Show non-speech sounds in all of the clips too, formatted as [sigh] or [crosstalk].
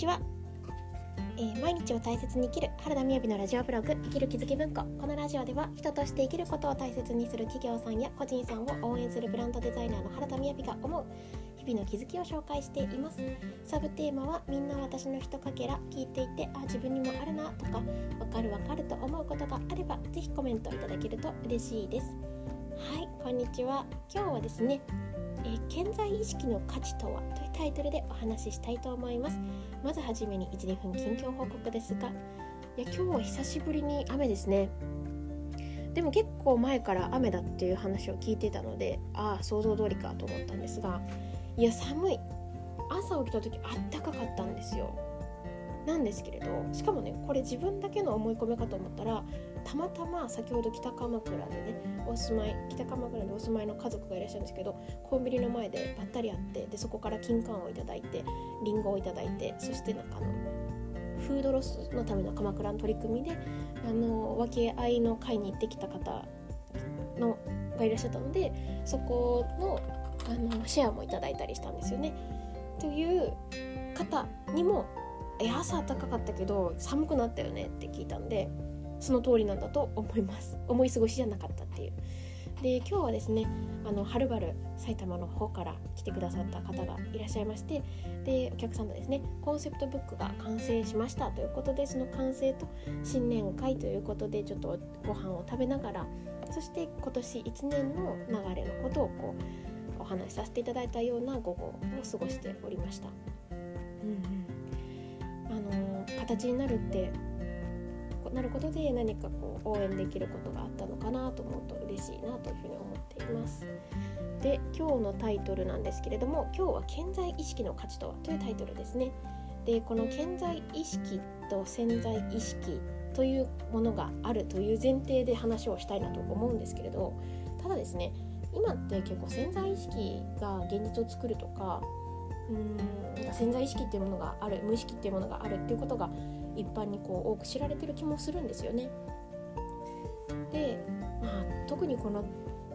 ちは、えー、毎日を大切に生きる原田みやびのラジオブログ生きる気づき文庫。このラジオでは人として生きることを大切にする企業さんや個人さんを応援するブランドデザイナーの原田みやびが思う日々の気づきを紹介しています。サブテーマはみんな私のひとかけら聞いていてあ自分にもあるなとかわかるわかると思うことがあればぜひコメントいただけると嬉しいです。はいこんにちは。今日はですねえー、健在意識の価値とはというタイトルでお話ししたいと思います。まずはじめに1、2分近況報告ですが。いや今日は久しぶりに雨ですね。でも結構前から雨だっていう話を聞いてたのでああ想像通りかと思ったんですが。いや寒い。朝起きた時あったかかったんですよ。なんですけれど。しかもねこれ自分だけの思い込みかと思ったらたまたま先ほど北鎌倉でねお住まい北鎌倉でお住まいの家族がいらっしゃるんですけどコンビニの前でばったり会ってでそこから金柑をいただいてりんごをいただいてそしてなんかあのフードロスのための鎌倉の取り組みであの分け合いの会に行ってきた方のがいらっしゃったのでそこのあのシェアもいただいたりしたんですよね。という方にもえ朝暖かかったけど寒くなったよねって聞いたんでその通りなんだと思います。[laughs] 思い過ごしじゃなかったっていう。で今日はですねあのはるばる埼玉の方から来てくださった方がいらっしゃいましてでお客さんとですねコンセプトブックが完成しましたということでその完成と新年会ということでちょっとご飯を食べながらそして今年1年の流れのことをこうお話しさせていただいたような午後を過ごしておりました。うんうん、あの形になるってなることで何かこう応援できることがあったのかなと思うと嬉しいなというふうに思っています。で今日のタイトルなんですけれども今日は健在意識の価値とはというタイトルですね。でこの健在意識と潜在意識というものがあるという前提で話をしたいなと思うんですけれどただですね今って結構潜在意識が現実を作るとかうーん潜在意識っていうものがある無意識っていうものがあるっていうことが一般にこう多く知られてる気もするんですよね。で、まあ、特にこの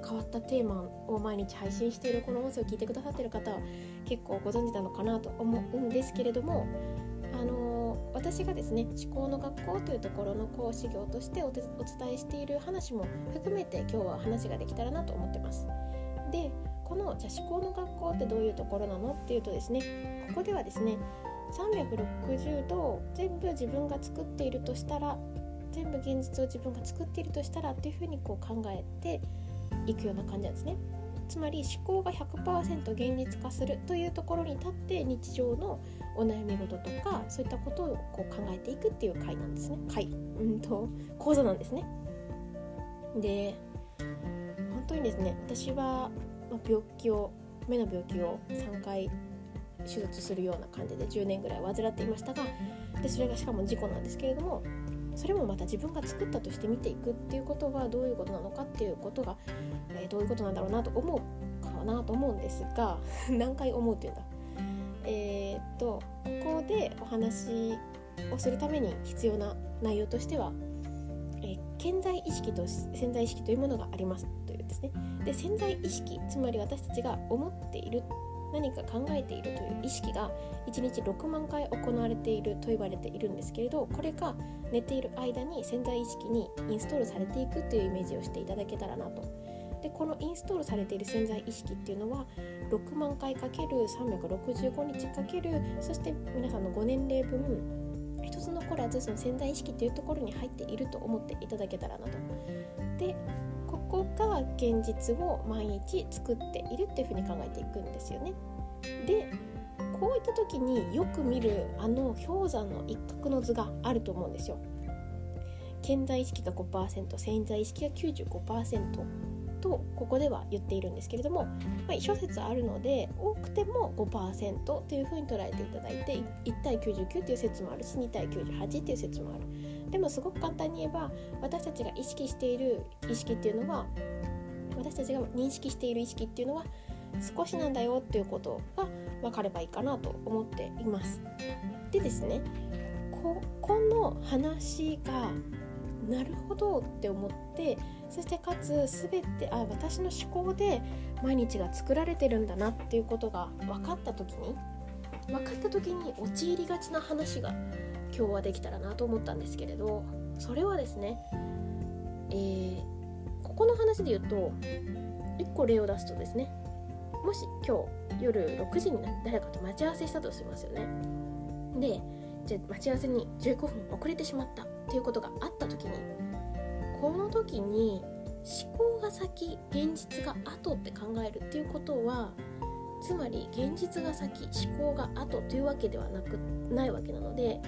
変わったテーマを毎日配信しているこの音声を聞いてくださってる方は結構ご存知なのかなと思うんですけれどもあの私がですね思考の学校というところの講師業としてお伝えしている話も含めて今日は話ができたらなと思ってます。でこのじゃあ思考の学校ってどういうところなのっていうとですねここではですね360度全部自分が作っているとしたら全部現実を自分が作っているとしたらっていうふうにこう考えていくような感じなんですね。つまり思考が100%現実化するというところに立って日常のお悩み事とかそういったことをこう考えていくっていう回なんですね。回うんと講座なんですね。で本当にですね私は病気を目の病気を3回手術するような感じで10年ぐらい患っていましたがでそれがしかも事故なんですけれどもそれもまた自分が作ったとして見ていくっていうことはどういうことなのかっていうことが、えー、どういうことなんだろうなと思うかなと思うんですが [laughs] 何回思うっていうんだ？えー、っとここでお話をするために必要な内容としては、えー、潜在意識と潜在意識というものがありますというですね。で潜在意識つまり私たちが思っている何か考えているという意識が1日6万回行われていると言われているんですけれどこれが寝ている間に潜在意識にインストールされていくというイメージをしていただけたらなと。でこのインストールされている潜在意識っていうのは6万回かける365日かけるそして皆さんの5年齢分一つ残らずその潜在意識というところに入っていると思っていただけたらなと。でこが現実を毎日作っているっていうふうに考えていくんですよね。でこういった時によく見るあの氷山の一角の図があると思うんですよ。潜在意識が5%潜在意識が95%とここでは言っているんですけれども、まあ、諸説あるので多くても5%というふうに捉えていただいて1対99という説もあるし2対98という説もあるでもすごく簡単に言えば私たちが意識している意識っていうのは私たちが認識している意識っていうのは少しなんだよっていうことが分かればいいかなと思っています。でですねここの話がなるほどって思ってそしてかつ全てあ私の思考で毎日が作られてるんだなっていうことが分かった時に分かった時に陥りがちな話が今日はできたらなと思ったんですけれどそれはですね、えー、ここの話で言うと1個例を出すとですねもし今日夜6時に誰かと待ち合わせしたとしますよね。でじゃ待ち合わせに15分遅れてしまったっていうことがあった時にこの時に思考が先現実が後って考えるっていうことはつまり現実が先思考が後というわけではなくないわけなので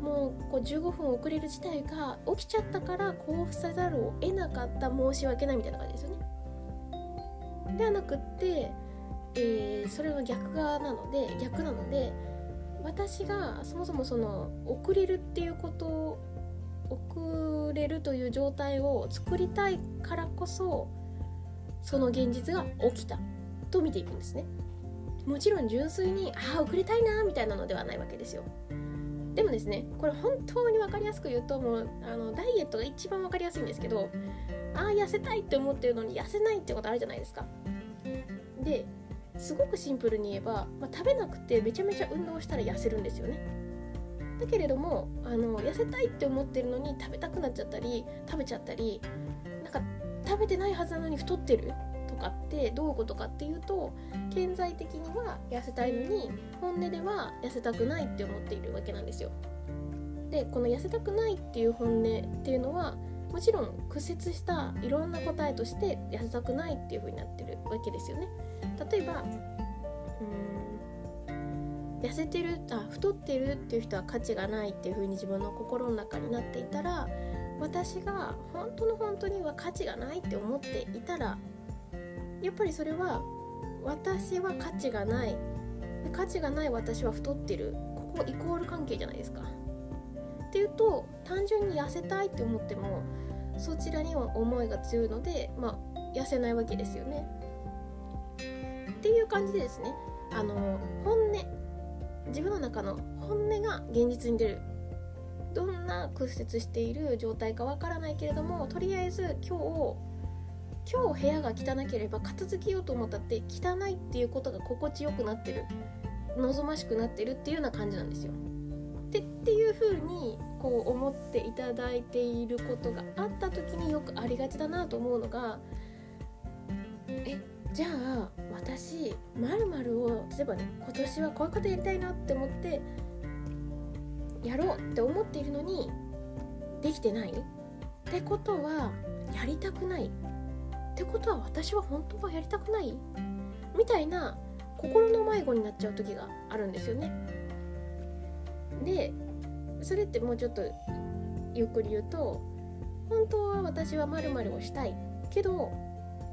もうこう15分遅れる事態が起きちゃったからこうせざるを得なかった申し訳ないみたいな感じですよね。ではなくって、えー、それの逆側なので逆なので私がそもそもその遅れるっていうことを遅れるという状態を作りたいからこそその現実が起きたと見ていくんですねもちろん純粋にああ遅れたいなみたいなのではないわけですよでもですねこれ本当に分かりやすく言うともうあのダイエットが一番分かりやすいんですけどああ痩せたいって思ってるのに痩せないってことあるじゃないですか。ですごくシンプルに言えば、まあ、食べなくてめちゃめちゃ運動したら痩せるんですよね。だけれどもあの痩せたいって思ってるのに食べたくなっちゃったり食べちゃったりなんか食べてないはずなのに太ってるとかってどういうことかっていうと顕在的には痩せたいのに本音では痩せたくないって思っているわけなんですよ。でこの痩せたくないっていう本音っていうのはもちろん屈折したいろんな答えとして痩せたくないっていう風になってるわけですよね。例えばうん痩せてるあ太ってるっていう人は価値がないっていう風に自分の心の中になっていたら私が本当の本当には価値がないって思っていたらやっぱりそれは私は価値がない。価値がない私は太ってる。ここイコール関係じゃないですか。っていうと単純に痩せたいって思ってもそちらには思いが強いので、まあ、痩せないわけですよね。っていう感じでですねあの本音。自分の中の本音が現実に出る。どんな屈折している状態かわからないけれどもとりあえず今日今日部屋が汚ければ片付けようと思ったって汚いっていうことが心地よくなってる望ましくなってるっていうような感じなんですよ。でっていう風にこう思っていただいていることがあった時によくありがちだなと思うのがえじゃあ私まるを例えばね今年はこういうことやりたいなって思ってやろうって思っているのにできてない？ってことはやりたくない？てことは私は本当はやりたくない？みたいな心の迷子になっちゃう時があるんですよね。でそれってもうちょっとゆっくり言うと本当は私は〇〇をしたい。けど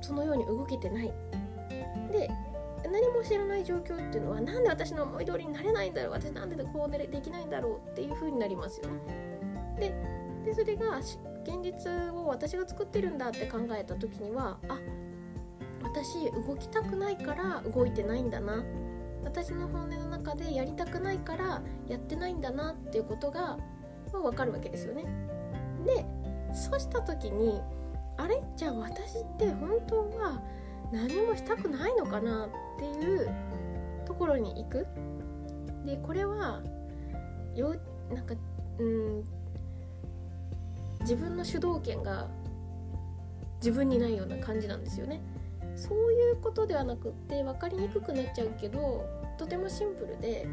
そのように動けてない。で何も知らない状況っていうのはなんで私の思い通りになれないんだろう？私なんでこうできないんだろう？っていう風になりますよね。ででそれが現実を私が作ってるんだって考えた時にはあ私動きたくないから動いてないんだな私の本音の中でやりたくないからやってないんだなっていうことが、まあ、分かるわけですよね。でそうした時にあれ？じゃあ私って本当は何もしたくないのかなっていうところに行く。でこれはよなんかうん自分の主導権が自分にないような感じなんですよね。そういうことではなくって分かりにくくなっちゃうけどとてもシンプルで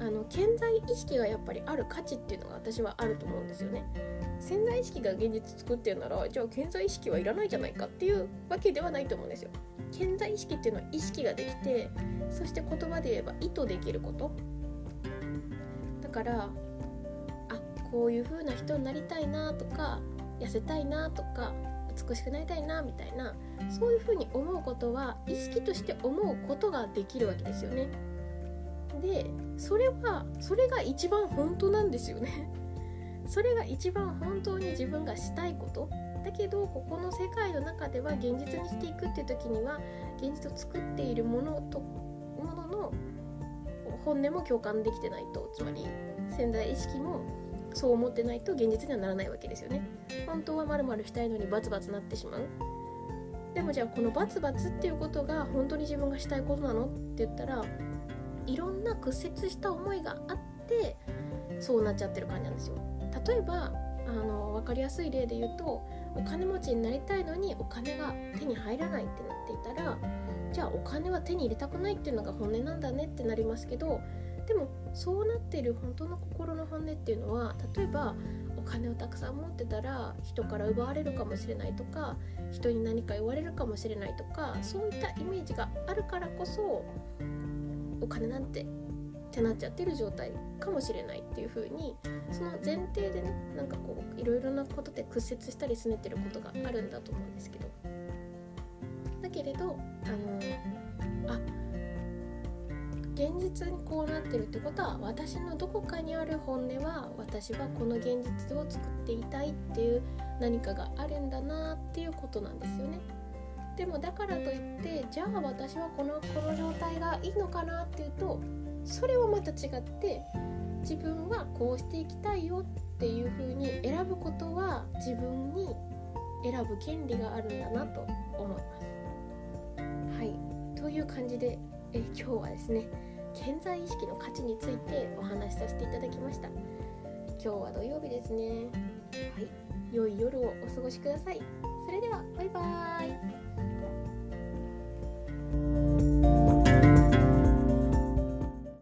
あの潜在意識がやっぱりある価値っていうのが私はあると思うんですよね。潜在意識が現実作ってるならじゃあ潜在意識はいらないじゃないかっていうわけではないと思うんですよ。潜在意識っていうのは意識ができてそして言葉で言えば意図できることだからこういう風な人になりたいなとか痩せたいなとか美しくなりたいなみたいなそういうふうに思うことは意識として思うことができるわけですよね。でそれはそれが一番本当なんですよね。[laughs] それが一番本当に自分がしたいことだけどここの世界の中では現実にしていくっていう時には現実を作っているものとものの本音も共感できてないとつまり潜在意識もそう思ってないと現実にはならないわけですよね。本当はまるまるしたいのにバツバツなってしまう。でもじゃあこのバツバツっていうことが本当に自分がしたいことなのって言ったらいろんな屈折した思いがあってそうなっちゃってる感じなんですよ。例えばあの分かりやすい例で言うとお金持ちになりたいのにお金が手に入らないってなっていたらじゃあお金は手に入れたくないっていうのが本音なんだねってなりますけどでもそうなってる本当の心の本音っていうのは例えばお金をたくさん持ってたら人から奪われるかもしれないとか人に何か言われるかもしれないとかそういったイメージがあるからこそお金なんてってなっちゃってる状態かもしれないっていう風にその前提でねなんかこういろいろなことで屈折したりすねてることがあるんだと思うんですけど。だけれどあのあ現実にこうなってるってことは私のどこかにある本音は私はこの現実を作っていたいっていう何かがあるんだなっていうことなんですよね。でもだからといってじゃあ私はこのこの状態がいいのかなっていうとそれはまた違って自分はこうしていきたいよっていう風に選ぶことは自分に選ぶ権利があるんだなと思います。はいという感じでえ今日はですね健在意識の価値についてお話しさせていただきました。今日は土曜日ですね。はい。良い夜をお過ごしください。それではバイバーイ。